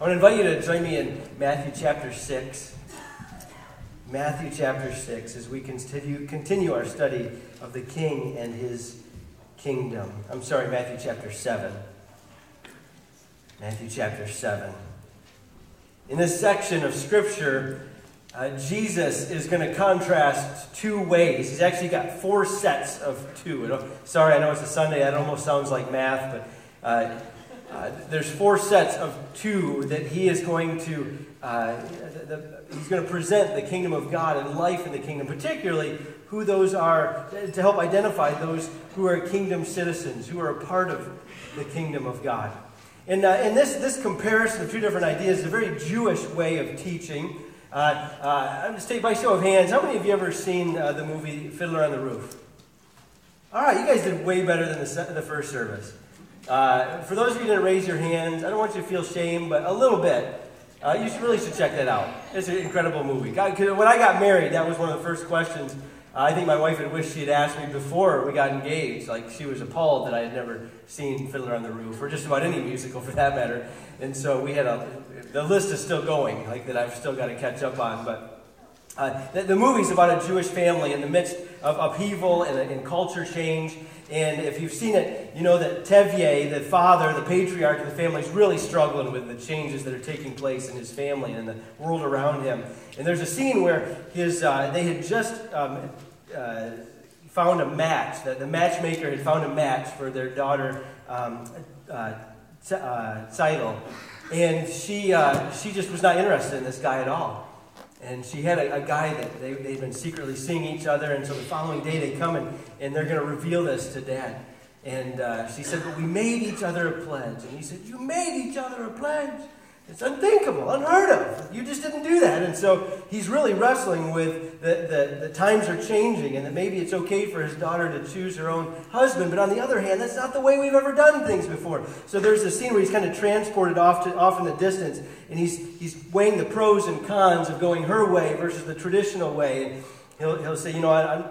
I want to invite you to join me in Matthew chapter 6. Matthew chapter 6 as we continue, continue our study of the King and his kingdom. I'm sorry, Matthew chapter 7. Matthew chapter 7. In this section of Scripture, uh, Jesus is going to contrast two ways. He's actually got four sets of two. Sorry, I know it's a Sunday. That almost sounds like math, but uh, uh, there's four sets of two that he is going to uh, the, the, he's going to present the kingdom of God and life in the kingdom, particularly who those are to help identify those who are kingdom citizens, who are a part of the kingdom of God. And, uh, and this, this comparison of two different ideas is a very Jewish way of teaching. Uh, uh, take by show of hands. How many of you ever seen uh, the movie Fiddler on the Roof? All right, you guys did way better than the, the first service. Uh, for those of you didn't raise your hands, I don't want you to feel shame, but a little bit. Uh, you should really should check that out. It's an incredible movie. God, when I got married, that was one of the first questions. Uh, I think my wife had wished she had asked me before we got engaged. Like she was appalled that I had never seen Fiddler on the Roof, or just about any musical for that matter. And so we had a. The list is still going, like that I've still got to catch up on, but. Uh, the, the movie's about a Jewish family in the midst of upheaval and, and culture change. And if you've seen it, you know that Tevye, the father, the patriarch of the family, is really struggling with the changes that are taking place in his family and the world around him. And there's a scene where his, uh, they had just um, uh, found a match, that the matchmaker had found a match for their daughter, um, uh, uh And she, uh, she just was not interested in this guy at all. And she had a, a guy that they, they'd been secretly seeing each other. And so the following day they come and, and they're going to reveal this to dad. And uh, she said, But we made each other a pledge. And he said, You made each other a pledge? It's unthinkable, unheard of. You just didn't do that. And so he's really wrestling with the, the, the, times are changing and that maybe it's okay for his daughter to choose her own husband. But on the other hand, that's not the way we've ever done things before. So there's a scene where he's kind of transported off, to, off in the distance and he's, he's weighing the pros and cons of going her way versus the traditional way. And he'll, he'll say, you know, I, I'm,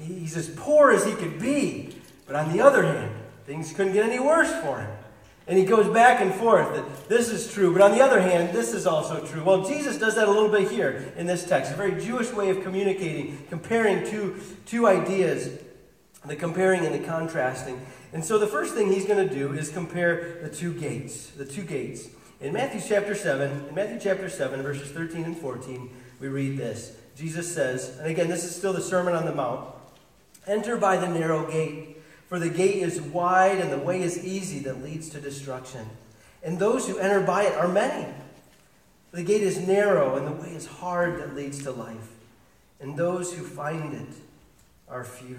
he's as poor as he could be. But on the other hand, things couldn't get any worse for him. And he goes back and forth that this is true, but on the other hand, this is also true. Well, Jesus does that a little bit here in this text. A very Jewish way of communicating, comparing two, two ideas, the comparing and the contrasting. And so the first thing he's going to do is compare the two gates. The two gates. In Matthew chapter 7, in Matthew chapter 7, verses 13 and 14, we read this. Jesus says, and again, this is still the Sermon on the Mount Enter by the narrow gate. For the gate is wide and the way is easy that leads to destruction. And those who enter by it are many. The gate is narrow and the way is hard that leads to life. And those who find it are few.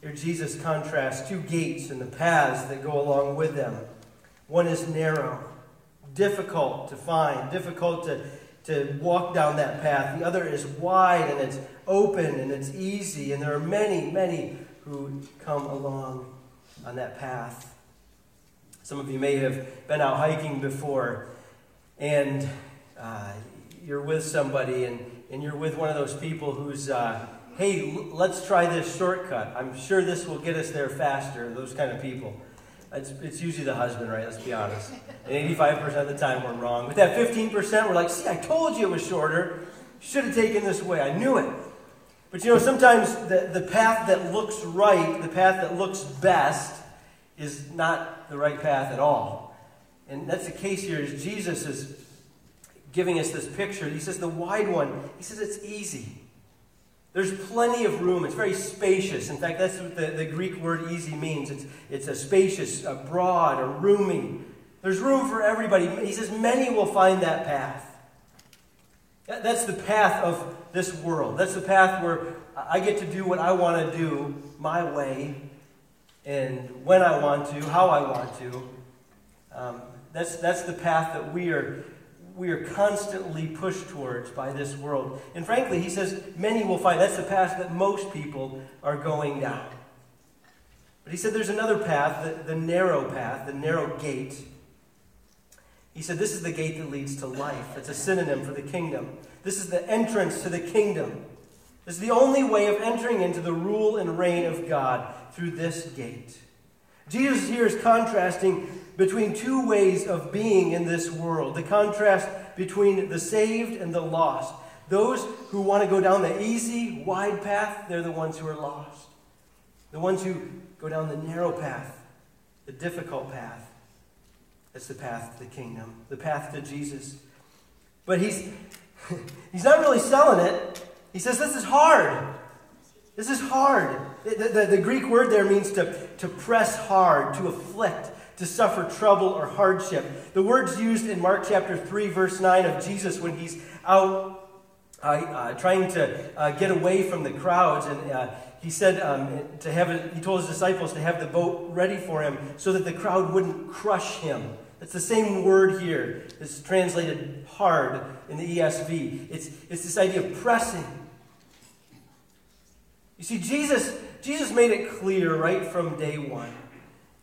Here, Jesus contrasts two gates and the paths that go along with them. One is narrow, difficult to find, difficult to, to walk down that path. The other is wide and it's open and it's easy. And there are many, many who come along on that path. Some of you may have been out hiking before, and uh, you're with somebody, and, and you're with one of those people who's, uh, hey, l- let's try this shortcut. I'm sure this will get us there faster, those kind of people. It's, it's usually the husband, right? Let's be honest. And 85% of the time we're wrong. But that 15%, we're like, see, I told you it was shorter. Should have taken this way. I knew it. But you know, sometimes the, the path that looks right, the path that looks best, is not the right path at all. And that's the case here is Jesus is giving us this picture. He says the wide one, he says it's easy. There's plenty of room. It's very spacious. In fact, that's what the, the Greek word easy means. It's, it's a spacious, a broad, a roomy. There's room for everybody. He says many will find that path. That's the path of this world. That's the path where I get to do what I want to do my way and when I want to, how I want to. Um, that's, that's the path that we are, we are constantly pushed towards by this world. And frankly, he says many will find that's the path that most people are going down. But he said there's another path, the, the narrow path, the narrow gate. He said this is the gate that leads to life. It's a synonym for the kingdom. This is the entrance to the kingdom. This is the only way of entering into the rule and reign of God through this gate. Jesus here is contrasting between two ways of being in this world the contrast between the saved and the lost. Those who want to go down the easy, wide path, they're the ones who are lost. The ones who go down the narrow path, the difficult path, that's the path to the kingdom, the path to Jesus. But he's, he's not really selling it. He says, This is hard. This is hard. The, the, the, Greek word there means to, to press hard, to afflict, to suffer trouble or hardship. The word's used in Mark chapter 3, verse 9 of Jesus when he's out uh, uh, trying to uh, get away from the crowds. And uh, he said um, to have he told his disciples to have the boat ready for him so that the crowd wouldn't crush him. It's the same word here. It's translated hard in the ESV. It's, it's this idea of pressing. You see, Jesus, Jesus made it clear right from day one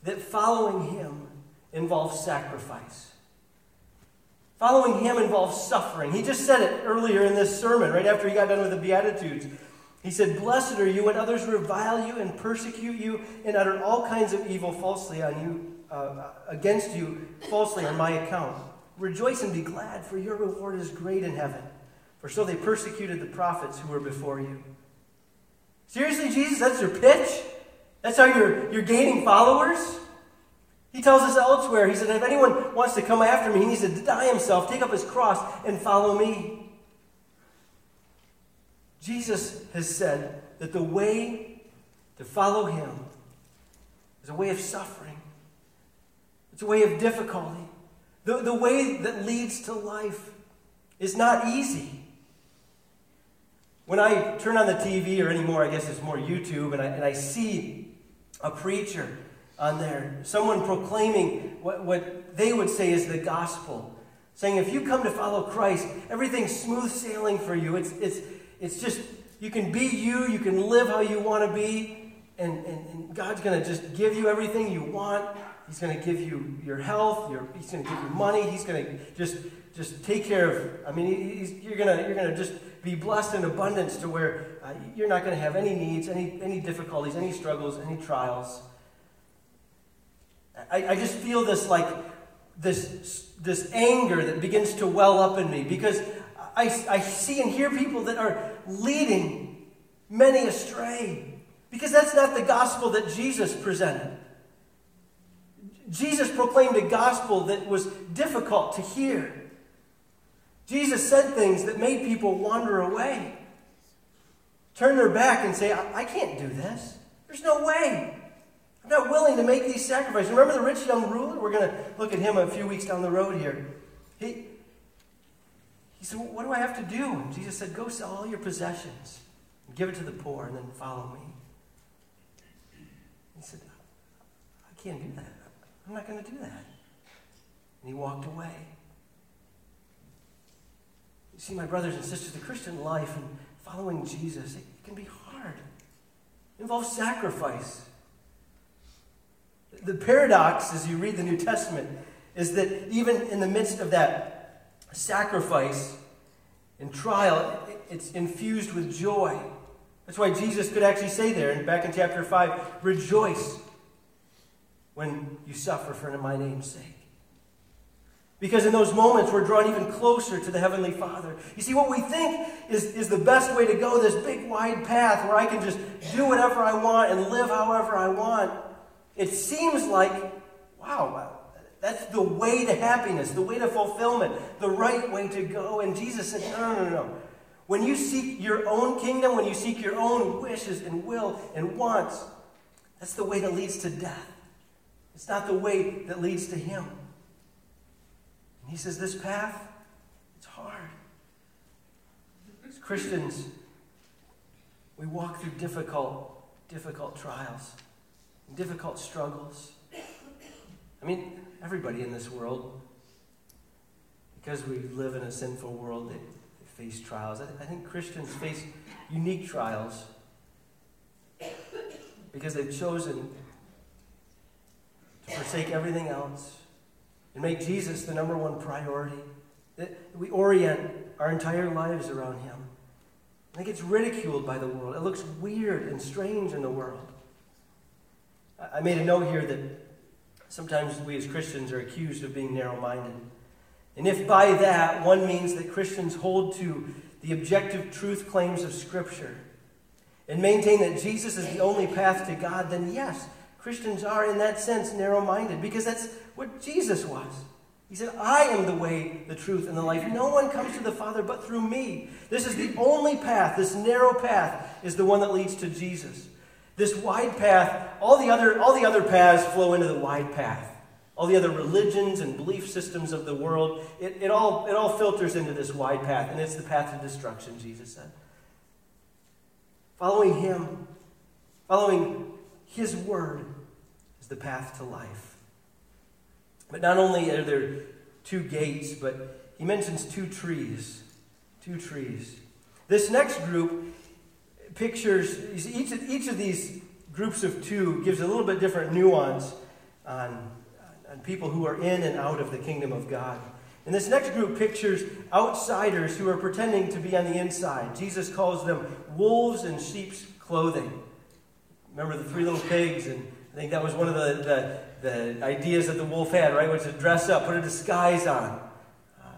that following him involves sacrifice. Following him involves suffering. He just said it earlier in this sermon, right after he got done with the Beatitudes. He said, Blessed are you when others revile you and persecute you and utter all kinds of evil falsely on you, uh, against you falsely on my account. Rejoice and be glad, for your reward is great in heaven. For so they persecuted the prophets who were before you. Seriously, Jesus, that's your pitch? That's how you're, you're gaining followers? He tells us elsewhere, he said, if anyone wants to come after me, he needs to deny himself, take up his cross, and follow me. Jesus has said that the way to follow him is a way of suffering, it's a way of difficulty. The, the way that leads to life is not easy. When I turn on the TV, or anymore, I guess it's more YouTube, and I, and I see a preacher on there, someone proclaiming what, what they would say is the gospel, saying if you come to follow Christ, everything's smooth sailing for you. It's, it's, it's just, you can be you, you can live how you want to be, and, and, and God's going to just give you everything you want. He's going to give you your health. Your, he's going to give you money. He's going to just just take care of. I mean, you're going to you're going to just be blessed in abundance to where uh, you're not going to have any needs, any, any difficulties, any struggles, any trials. I, I just feel this like this, this anger that begins to well up in me because I, I see and hear people that are leading many astray because that's not the gospel that Jesus presented. Jesus proclaimed a gospel that was difficult to hear. Jesus said things that made people wander away, turn their back and say, I, I can't do this. There's no way. I'm not willing to make these sacrifices. Remember the rich young ruler? We're going to look at him a few weeks down the road here. He, he said, well, What do I have to do? And Jesus said, Go sell all your possessions and give it to the poor and then follow me. He said, I can't do that. I'm not going to do that. And he walked away. You see, my brothers and sisters, the Christian life and following Jesus, it can be hard. It involves sacrifice. The paradox, as you read the New Testament, is that even in the midst of that sacrifice and trial, it's infused with joy. That's why Jesus could actually say there, and back in chapter 5, rejoice when you suffer for my name's sake. Because in those moments, we're drawn even closer to the Heavenly Father. You see, what we think is, is the best way to go, this big wide path where I can just do whatever I want and live however I want, it seems like, wow, that's the way to happiness, the way to fulfillment, the right way to go. And Jesus said, no, no, no, no. When you seek your own kingdom, when you seek your own wishes and will and wants, that's the way that leads to death. It's not the way that leads to Him. And he says, This path, it's hard. As Christians, we walk through difficult, difficult trials, difficult struggles. I mean, everybody in this world, because we live in a sinful world, they, they face trials. I, I think Christians face unique trials because they've chosen to forsake everything else and make Jesus the number one priority. That we orient our entire lives around Him. And it gets ridiculed by the world. It looks weird and strange in the world. I made a note here that sometimes we as Christians are accused of being narrow minded. And if by that one means that Christians hold to the objective truth claims of Scripture and maintain that Jesus is the only path to God, then yes, Christians are in that sense narrow minded because that's what Jesus was. He said, I am the way, the truth, and the life. No one comes to the Father but through me. This is the only path. This narrow path is the one that leads to Jesus. This wide path, all the other, all the other paths flow into the wide path. All the other religions and belief systems of the world, it, it, all, it all filters into this wide path, and it's the path to destruction, Jesus said. Following Him, following His word, is the path to life. But not only are there two gates, but he mentions two trees. Two trees. This next group pictures, each of, each of these groups of two gives a little bit different nuance on, on people who are in and out of the kingdom of God. And this next group pictures outsiders who are pretending to be on the inside. Jesus calls them wolves in sheep's clothing. Remember the three little pigs and I think that was one of the, the, the ideas that the wolf had, right? Was to dress up, put a disguise on, uh,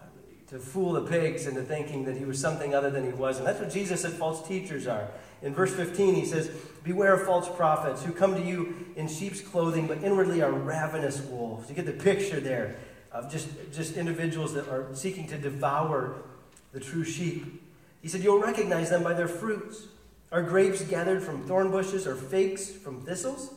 to fool the pigs into thinking that he was something other than he was. And that's what Jesus said false teachers are. In verse 15, he says, Beware of false prophets who come to you in sheep's clothing, but inwardly are ravenous wolves. You get the picture there of just, just individuals that are seeking to devour the true sheep. He said, You'll recognize them by their fruits. Are grapes gathered from thorn bushes or figs from thistles?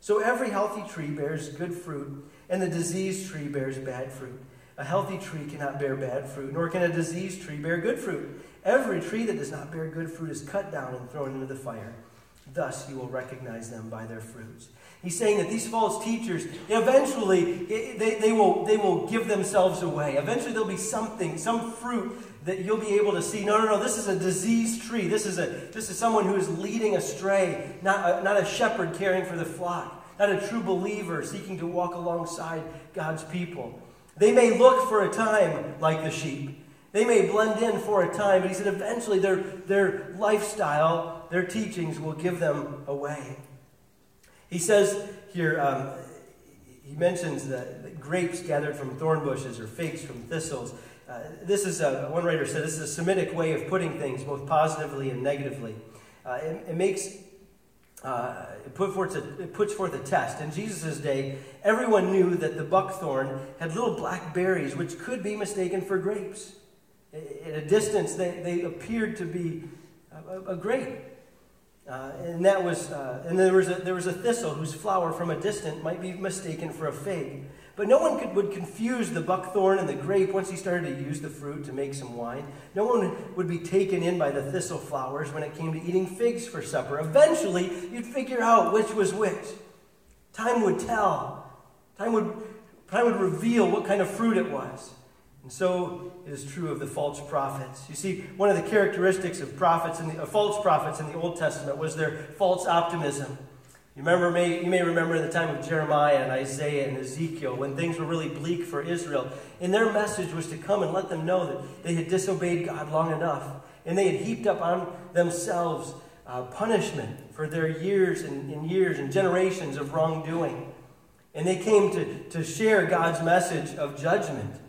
So every healthy tree bears good fruit, and the diseased tree bears bad fruit. A healthy tree cannot bear bad fruit, nor can a diseased tree bear good fruit. Every tree that does not bear good fruit is cut down and thrown into the fire. Thus you will recognize them by their fruits. He's saying that these false teachers, eventually, they, they, will, they will give themselves away. Eventually, there'll be something, some fruit that you'll be able to see. No, no, no, this is a diseased tree. This is, a, this is someone who is leading astray, not a, not a shepherd caring for the flock, not a true believer seeking to walk alongside God's people. They may look for a time like the sheep. They may blend in for a time, but he said eventually their, their lifestyle, their teachings will give them away. He says here, um, he mentions that grapes gathered from thorn bushes or figs from thistles. Uh, this is a, one writer said this is a Semitic way of putting things, both positively and negatively. Uh, it, it, makes uh, it, put forth a, it puts forth a test. In Jesus' day, everyone knew that the buckthorn had little black berries, which could be mistaken for grapes. At a distance, they, they appeared to be a, a grape. Uh, and that was, uh, and there was, a, there was a thistle whose flower from a distance might be mistaken for a fig. But no one could, would confuse the buckthorn and the grape once he started to use the fruit to make some wine. No one would be taken in by the thistle flowers when it came to eating figs for supper. Eventually, you'd figure out which was which. Time would tell. Time would, time would reveal what kind of fruit it was. And so it is true of the false prophets. You see, one of the characteristics of prophets and uh, false prophets in the Old Testament was their false optimism. You remember, may, you may remember in the time of Jeremiah and Isaiah and Ezekiel when things were really bleak for Israel. And their message was to come and let them know that they had disobeyed God long enough. And they had heaped up on themselves uh, punishment for their years and, and years and generations of wrongdoing. And they came to, to share God's message of judgment.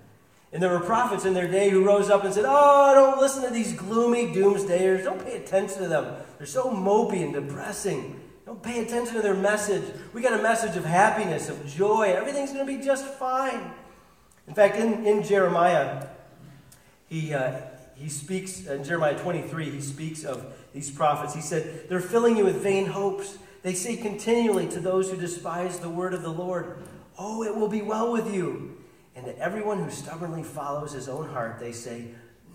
And there were prophets in their day who rose up and said, Oh, don't listen to these gloomy doomsdayers. Don't pay attention to them. They're so mopey and depressing. Don't pay attention to their message. We got a message of happiness, of joy. Everything's going to be just fine. In fact, in, in Jeremiah, he, uh, he speaks, in Jeremiah 23, he speaks of these prophets. He said, They're filling you with vain hopes. They say continually to those who despise the word of the Lord, Oh, it will be well with you. And to everyone who stubbornly follows his own heart, they say,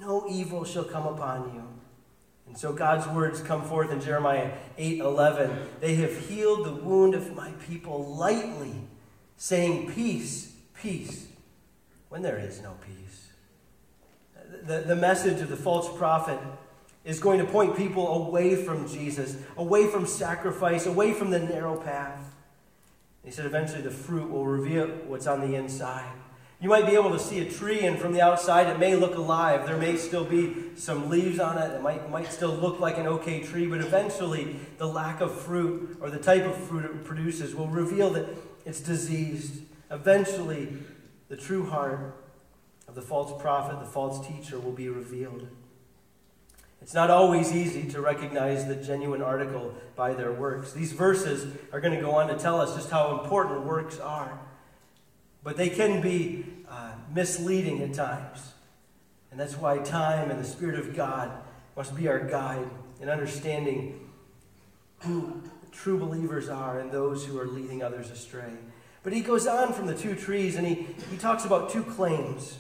No evil shall come upon you. And so God's words come forth in Jeremiah 8 11. They have healed the wound of my people lightly, saying, Peace, peace, when there is no peace. The, the message of the false prophet is going to point people away from Jesus, away from sacrifice, away from the narrow path. He said eventually the fruit will reveal what's on the inside. You might be able to see a tree, and from the outside, it may look alive. There may still be some leaves on it. It might, might still look like an okay tree, but eventually, the lack of fruit or the type of fruit it produces will reveal that it's diseased. Eventually, the true heart of the false prophet, the false teacher, will be revealed. It's not always easy to recognize the genuine article by their works. These verses are going to go on to tell us just how important works are. But they can be uh, misleading at times. And that's why time and the Spirit of God must be our guide in understanding who true believers are and those who are leading others astray. But he goes on from the two trees and he, he talks about two claims.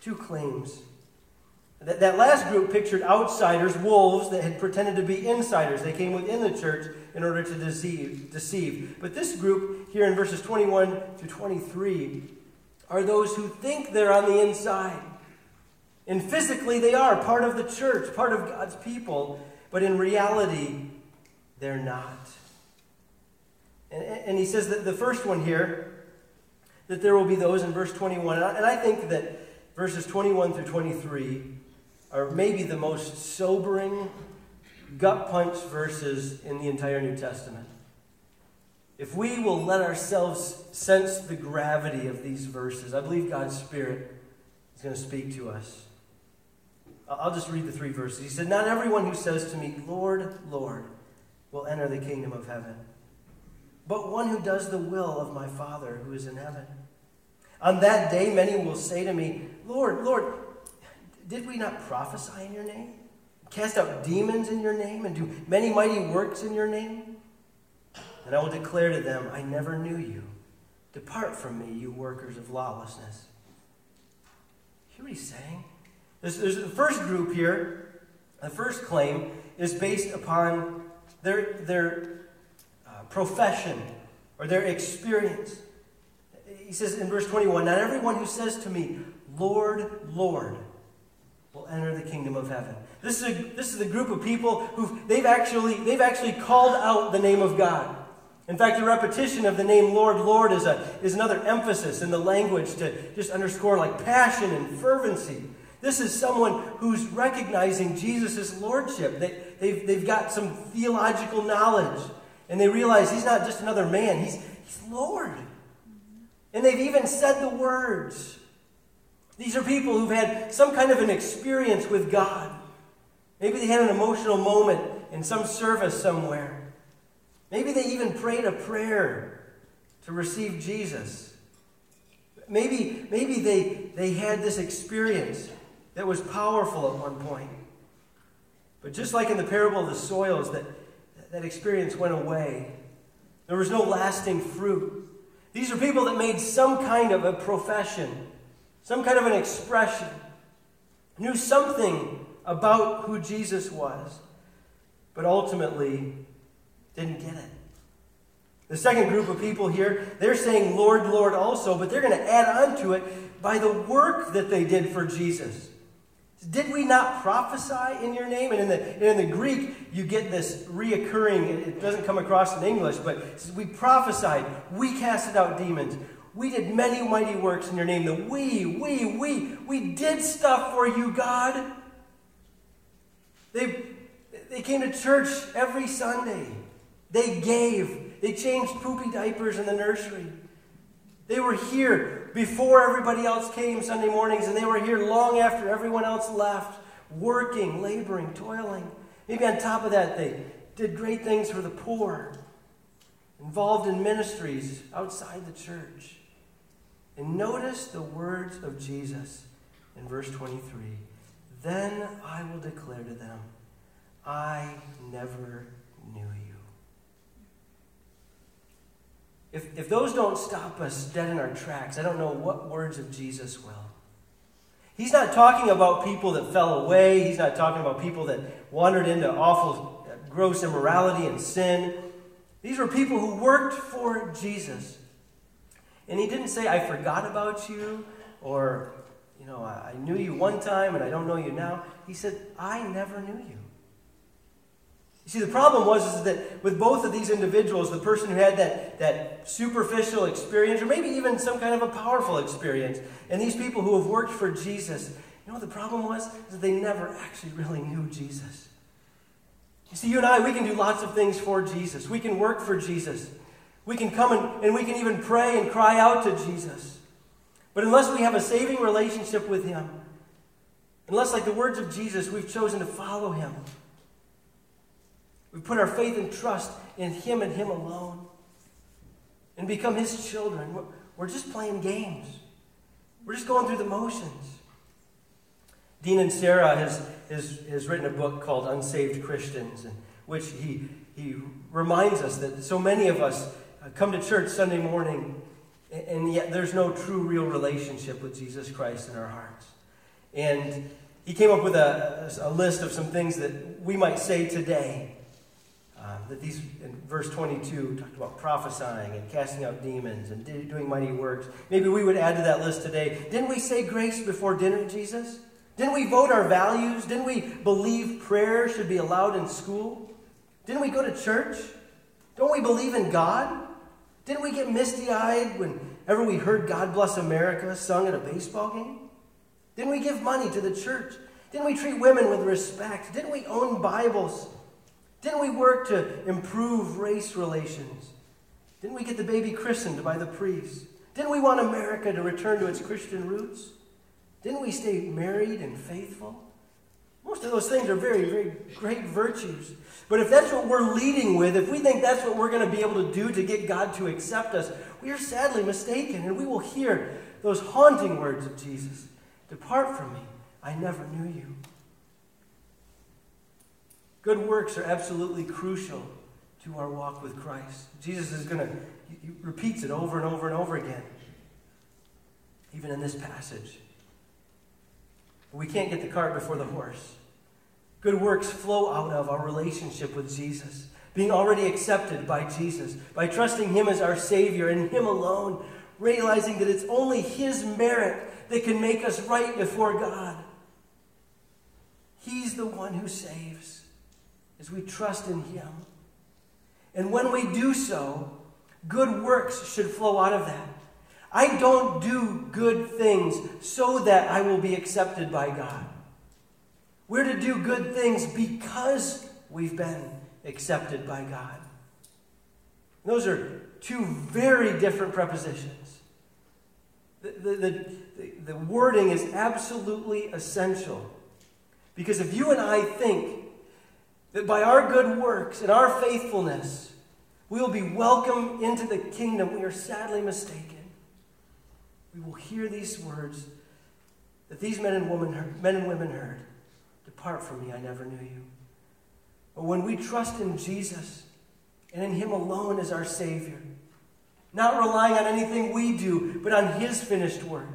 Two claims. That, that last group pictured outsiders, wolves, that had pretended to be insiders. They came within the church in order to deceive. deceive. But this group, here in verses 21 to 23, are those who think they're on the inside. And physically, they are part of the church, part of God's people, but in reality, they're not. And, and he says that the first one here, that there will be those in verse 21. And I think that verses 21 through 23 are maybe the most sobering, gut punch verses in the entire New Testament. If we will let ourselves sense the gravity of these verses, I believe God's Spirit is going to speak to us. I'll just read the three verses. He said, Not everyone who says to me, Lord, Lord, will enter the kingdom of heaven, but one who does the will of my Father who is in heaven. On that day, many will say to me, Lord, Lord, did we not prophesy in your name? Cast out demons in your name and do many mighty works in your name? And I will declare to them, I never knew you. Depart from me, you workers of lawlessness. Hear what he's saying? There's, there's the first group here, the first claim is based upon their, their uh, profession or their experience. He says in verse 21 Not everyone who says to me, Lord, Lord, will enter the kingdom of heaven. This is a, this is a group of people who they've actually they've actually called out the name of God. In fact, the repetition of the name Lord, Lord is, a, is another emphasis in the language to just underscore like passion and fervency. This is someone who's recognizing Jesus' lordship. They, they've, they've got some theological knowledge, and they realize he's not just another man, he's, he's Lord. And they've even said the words. These are people who've had some kind of an experience with God. Maybe they had an emotional moment in some service somewhere. Maybe they even prayed a prayer to receive Jesus. Maybe, maybe they, they had this experience that was powerful at one point. But just like in the parable of the soils, that, that experience went away. There was no lasting fruit. These are people that made some kind of a profession some kind of an expression, knew something about who Jesus was, but ultimately didn't get it. The second group of people here, they're saying Lord, Lord also, but they're going to add on to it by the work that they did for Jesus. Did we not prophesy in your name? And in the, in the Greek, you get this reoccurring, it doesn't come across in English, but we prophesied, we casted out demons, we did many mighty works in your name. The we, we, we, we did stuff for you, God. They, they came to church every Sunday. They gave. They changed poopy diapers in the nursery. They were here before everybody else came Sunday mornings, and they were here long after everyone else left, working, laboring, toiling. Maybe on top of that, they did great things for the poor, involved in ministries outside the church. And notice the words of Jesus in verse 23 Then I will declare to them, I never knew you. If, if those don't stop us dead in our tracks, I don't know what words of Jesus will. He's not talking about people that fell away. He's not talking about people that wandered into awful, gross immorality and sin. These were people who worked for Jesus. And he didn't say, I forgot about you, or, you know, I, knew you one time and I don't know you now. He said, I never knew you. You see, the problem was is that with both of these individuals, the person who had that, that superficial experience, or maybe even some kind of a powerful experience, and these people who have worked for Jesus, you know what the problem was? Is that they never actually really knew Jesus. You see, you and I, we can do lots of things for Jesus. We can work for Jesus. We can come and, and we can even pray and cry out to Jesus. But unless we have a saving relationship with Him, unless, like the words of Jesus, we've chosen to follow Him, we put our faith and trust in Him and Him alone and become His children. We're just playing games, we're just going through the motions. Dean Inserra has, has, has written a book called Unsaved Christians, in which he, he reminds us that so many of us uh, come to church Sunday morning, and yet there's no true, real relationship with Jesus Christ in our hearts. And he came up with a, a list of some things that we might say today um, that these, in verse 22, talked about prophesying and casting out demons and doing mighty works. Maybe we would add to that list today. Didn't we say grace before dinner, Jesus? Didn't we vote our values? Didn't we believe prayer should be allowed in school? Didn't we go to church? Don't we believe in God? Didn't we get misty eyed whenever we heard God Bless America sung at a baseball game? Didn't we give money to the church? Didn't we treat women with respect? Didn't we own Bibles? Didn't we work to improve race relations? Didn't we get the baby christened by the priest? Didn't we want America to return to its Christian roots? Didn't we stay married and faithful? Most of those things are very, very great virtues. But if that's what we're leading with, if we think that's what we're going to be able to do to get God to accept us, we are sadly mistaken, and we will hear those haunting words of Jesus Depart from me, I never knew you. Good works are absolutely crucial to our walk with Christ. Jesus is going to, he repeats it over and over and over again, even in this passage. We can't get the cart before the horse. Good works flow out of our relationship with Jesus, being already accepted by Jesus, by trusting Him as our Savior and Him alone, realizing that it's only His merit that can make us right before God. He's the one who saves as we trust in Him. And when we do so, good works should flow out of that. I don't do good things so that I will be accepted by God. We're to do good things because we've been accepted by God. Those are two very different prepositions. The, the, the, the, wording is absolutely essential. Because if you and I think that by our good works and our faithfulness, we will be welcomed into the kingdom. We are sadly mistaken. We will hear these words that these men and, women heard, men and women heard Depart from me, I never knew you. But when we trust in Jesus and in Him alone as our Savior, not relying on anything we do, but on His finished work,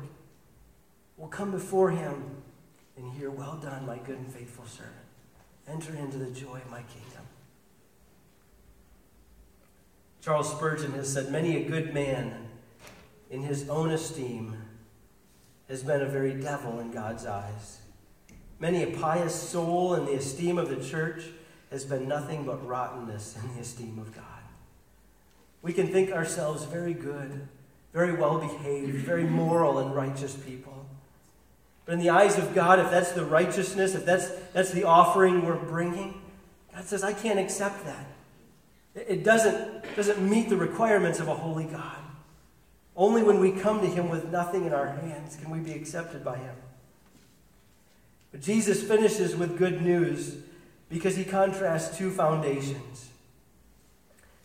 we'll come before Him and hear, Well done, my good and faithful servant. Enter into the joy of my kingdom. Charles Spurgeon has said, Many a good man, in his own esteem, has been a very devil in God's eyes. Many a pious soul in the esteem of the church has been nothing but rottenness in the esteem of God. We can think ourselves very good, very well behaved, very moral and righteous people. But in the eyes of God, if that's the righteousness, if that's, that's the offering we're bringing, God says, I can't accept that. It doesn't, doesn't meet the requirements of a holy God. Only when we come to Him with nothing in our hands can we be accepted by Him. But Jesus finishes with good news because He contrasts two foundations.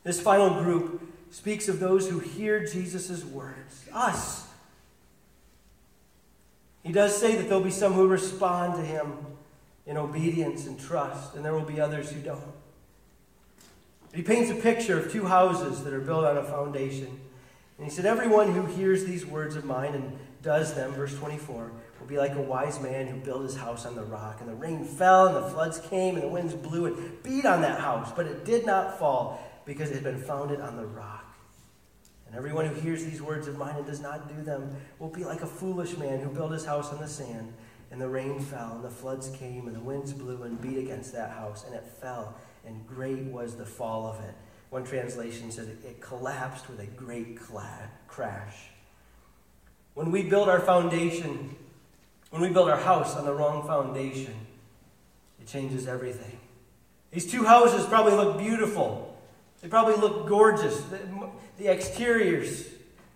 This final group speaks of those who hear Jesus' words, us he does say that there'll be some who respond to him in obedience and trust, and there will be others who don't. He paints a picture of two houses that are built on a foundation. And he said, Everyone who hears these words of mine and does them, verse 24, will be like a wise man who built his house on the rock. And the rain fell, and the floods came, and the winds blew and beat on that house, but it did not fall because it had been founded on the rock. And everyone who hears these words of mine and does not do them will be like a foolish man who built his house on the sand. And the rain fell, and the floods came, and the winds blew and beat against that house, and it fell, and great was the fall of it. One translation says it, collapsed with a great crash. When we build our foundation, when we build our house on the wrong foundation, it changes everything. These two houses probably look beautiful. They probably look gorgeous. The, the exteriors,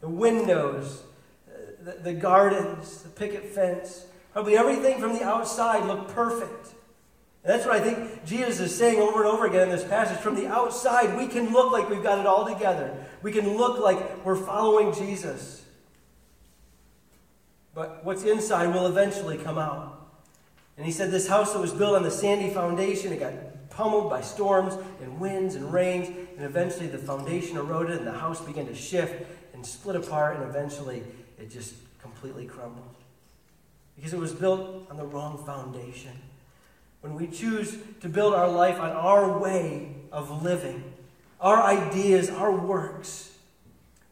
the windows, uh, the, the gardens, the picket fence, probably everything from the outside looked perfect. And that's what I think Jesus is saying over and over again in this passage. From the outside, we can look like we've got it all together. We can look like we're following Jesus. But what's inside will eventually come out. And he said this house that was built on the sandy foundation, it got pummeled by storms and winds and rains, and eventually the foundation eroded and the house began to shift and split apart, and eventually it just completely crumbled. Because it was built on the wrong foundation. When we choose to build our life on our way of living, our ideas, our works,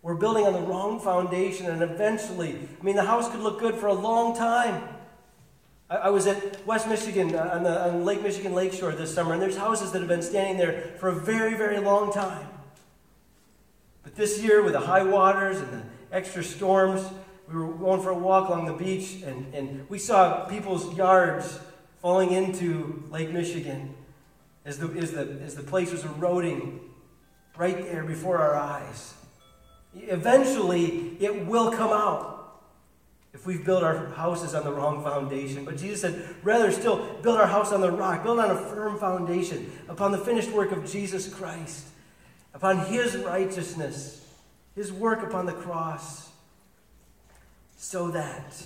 we're building on the wrong foundation, and eventually, I mean, the house could look good for a long time. I, I was at West Michigan uh, on, the, on Lake Michigan Lakeshore this summer, and there's houses that have been standing there for a very, very long time. But this year, with the high waters and the extra storms, we were going for a walk along the beach, and, and we saw people's yards falling into Lake Michigan as the, as, the, as the place was eroding right there before our eyes. Eventually, it will come out if we've built our houses on the wrong foundation. But Jesus said, rather still, build our house on the rock, build on a firm foundation, upon the finished work of Jesus Christ, upon his righteousness, his work upon the cross, so that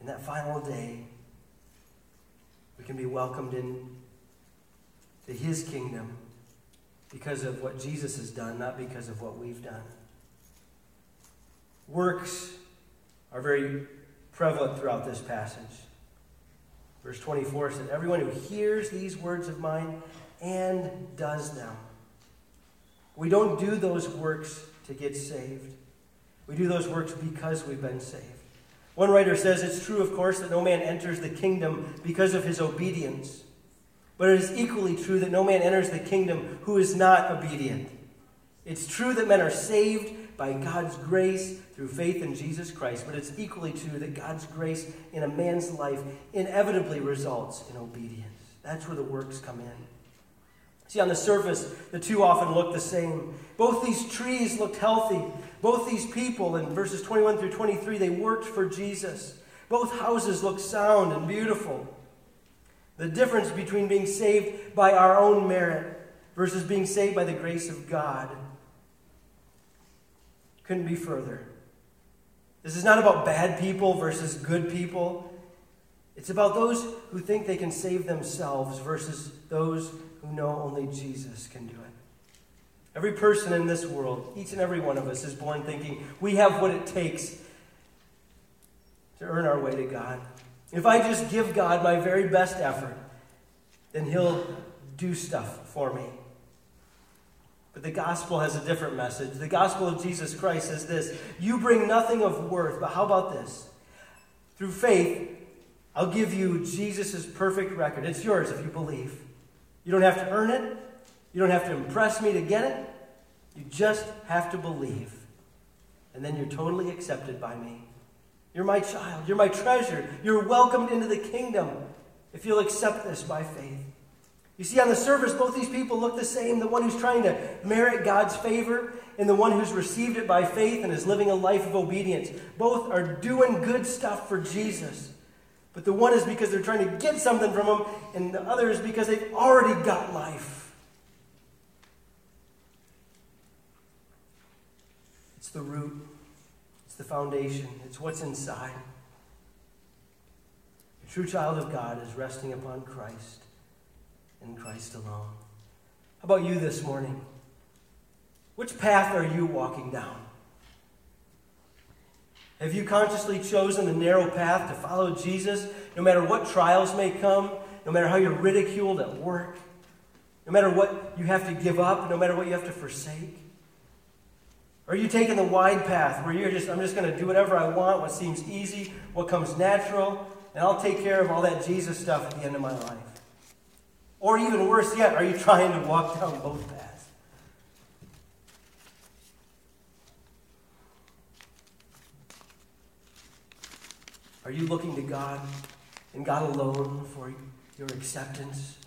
in that final day, we can be welcomed in to his kingdom because of what Jesus has done, not because of what we've done. Works are very prevalent throughout this passage. Verse 24 said, Everyone who hears these words of mine and does them. We don't do those works to get saved. We do those works because we've been saved. One writer says it's true, of course, that no man enters the kingdom because of his obedience. But it is equally true that no man enters the kingdom who is not obedient. It's true that men are saved by God's grace through faith in Jesus Christ, but it's equally true that God's grace in a man's life inevitably results in obedience. That's where the works come in. See, on the surface, the two often look the same. Both these trees looked healthy. Both these people, in verses 21 through 23, they worked for Jesus. Both houses looked sound and beautiful. The difference between being saved by our own merit versus being saved by the grace of God couldn't be further. This is not about bad people versus good people. It's about those who think they can save themselves versus those who know only Jesus can do it. Every person in this world, each and every one of us, is born thinking we have what it takes to earn our way to God. If I just give God my very best effort, then He'll do stuff for me. But the gospel has a different message. The gospel of Jesus Christ says this You bring nothing of worth, but how about this? Through faith, I'll give you Jesus' perfect record. It's yours if you believe. You don't have to earn it, you don't have to impress me to get it. You just have to believe. And then you're totally accepted by me. You're my child. You're my treasure. You're welcomed into the kingdom if you'll accept this by faith. You see, on the surface, both these people look the same the one who's trying to merit God's favor and the one who's received it by faith and is living a life of obedience. Both are doing good stuff for Jesus. But the one is because they're trying to get something from him, and the other is because they've already got life. It's the root it's the foundation, it's what's inside. A true child of God is resting upon Christ and Christ alone. How about you this morning? Which path are you walking down? Have you consciously chosen the narrow path to follow Jesus no matter what trials may come, no matter how you're ridiculed at work, no matter what you have to give up, no matter what you have to forsake? Or are you taking the wide path where you're just, I'm just going to do whatever I want, what seems easy, what comes natural, and I'll take care of all that Jesus stuff at the end of my life? Or even worse yet, are you trying to walk down both paths? Are you looking to God and God alone for your acceptance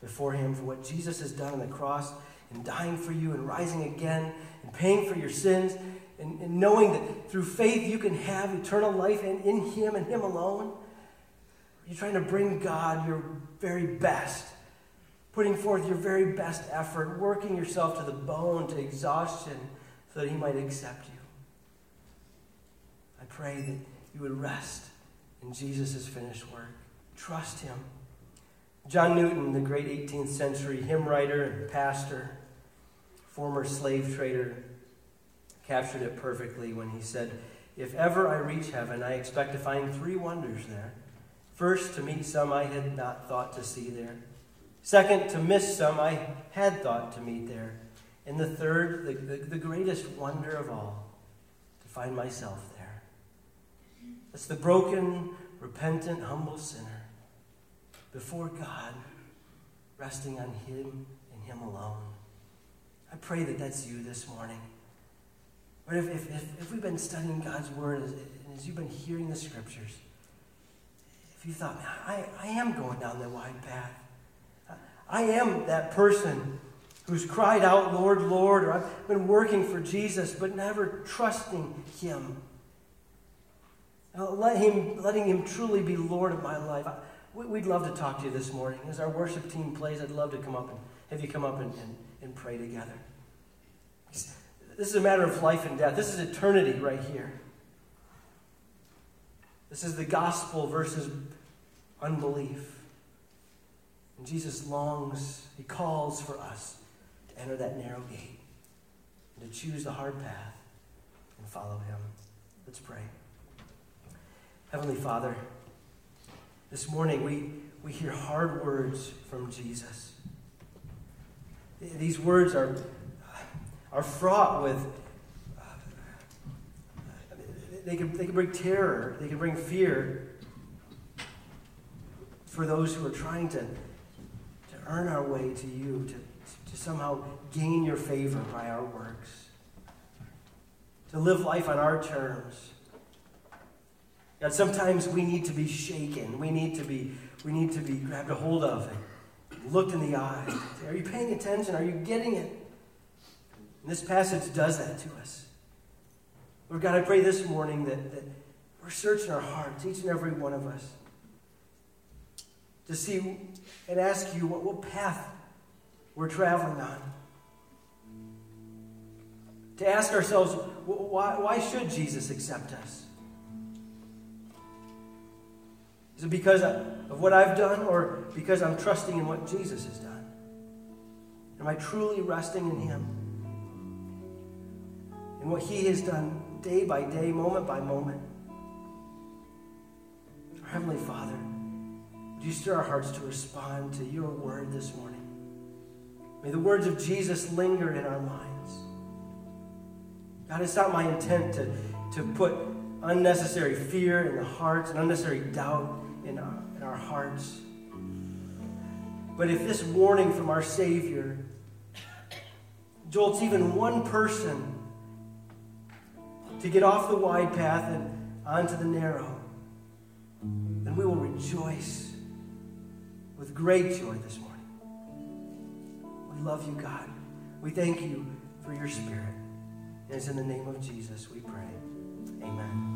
before Him for what Jesus has done on the cross and dying for you and rising again and paying for your sins and, and knowing that through faith you can have eternal life and in Him and Him alone? Are you trying to bring God your very best? Putting forth your very best effort, working yourself to the bone, to exhaustion, so that He might accept you. I pray that you would rest in Jesus' finished work. Trust Him. John Newton, the great 18th century hymn writer and pastor, former slave trader, captured it perfectly when he said, If ever I reach heaven, I expect to find three wonders there. First, to meet some I had not thought to see there. Second, to miss some I had thought to meet there. And the third, the, the, the greatest wonder of all, to find myself there. It's the broken, repentant, humble sinner before God, resting on Him and Him alone. I pray that that's you this morning. But if, if, if, if we've been studying God's Word as, as you've been hearing the Scriptures, if you thought, I, I am going down the wide path, I am that person who's cried out, Lord, Lord, or I've been working for Jesus, but never trusting Him. Let him, letting Him truly be Lord of my life. We'd love to talk to you this morning. As our worship team plays, I'd love to come up and have you come up and, and, and pray together. This is a matter of life and death. This is eternity right here. This is the gospel versus unbelief. And Jesus longs, he calls for us to enter that narrow gate and to choose the hard path and follow him. Let's pray. Heavenly Father, this morning we, we hear hard words from Jesus. These words are, are fraught with, they, can, they can bring terror, they can bring fear for those who are trying to earn our way to you, to, to somehow gain your favor by our works, to live life on our terms God, sometimes we need to be shaken. We need to be, we need to be grabbed a hold of and looked in the eye. Are you paying attention? Are you getting it? And this passage does that to us. Lord God, I pray this morning that, that we're searching our hearts, each and every one of us, to see and ask you what, path we're traveling on. To ask ourselves, why, why should Jesus accept us? Is it because of what I've done or because I'm trusting in what Jesus has done? Am I truly resting in Him? In what He has done day by day, moment by moment? Our Heavenly Father, would you stir our hearts to respond to your word this morning? May the words of Jesus linger in our minds. God, it's not my intent to, to put unnecessary fear in the hearts and unnecessary doubt in our, in our hearts. But if this warning from our Savior jolts even one person to get off the wide path and onto the narrow, then we will rejoice with great joy this morning. We love you, God. We thank you for your Spirit. And it's in the name of Jesus we pray. Amen.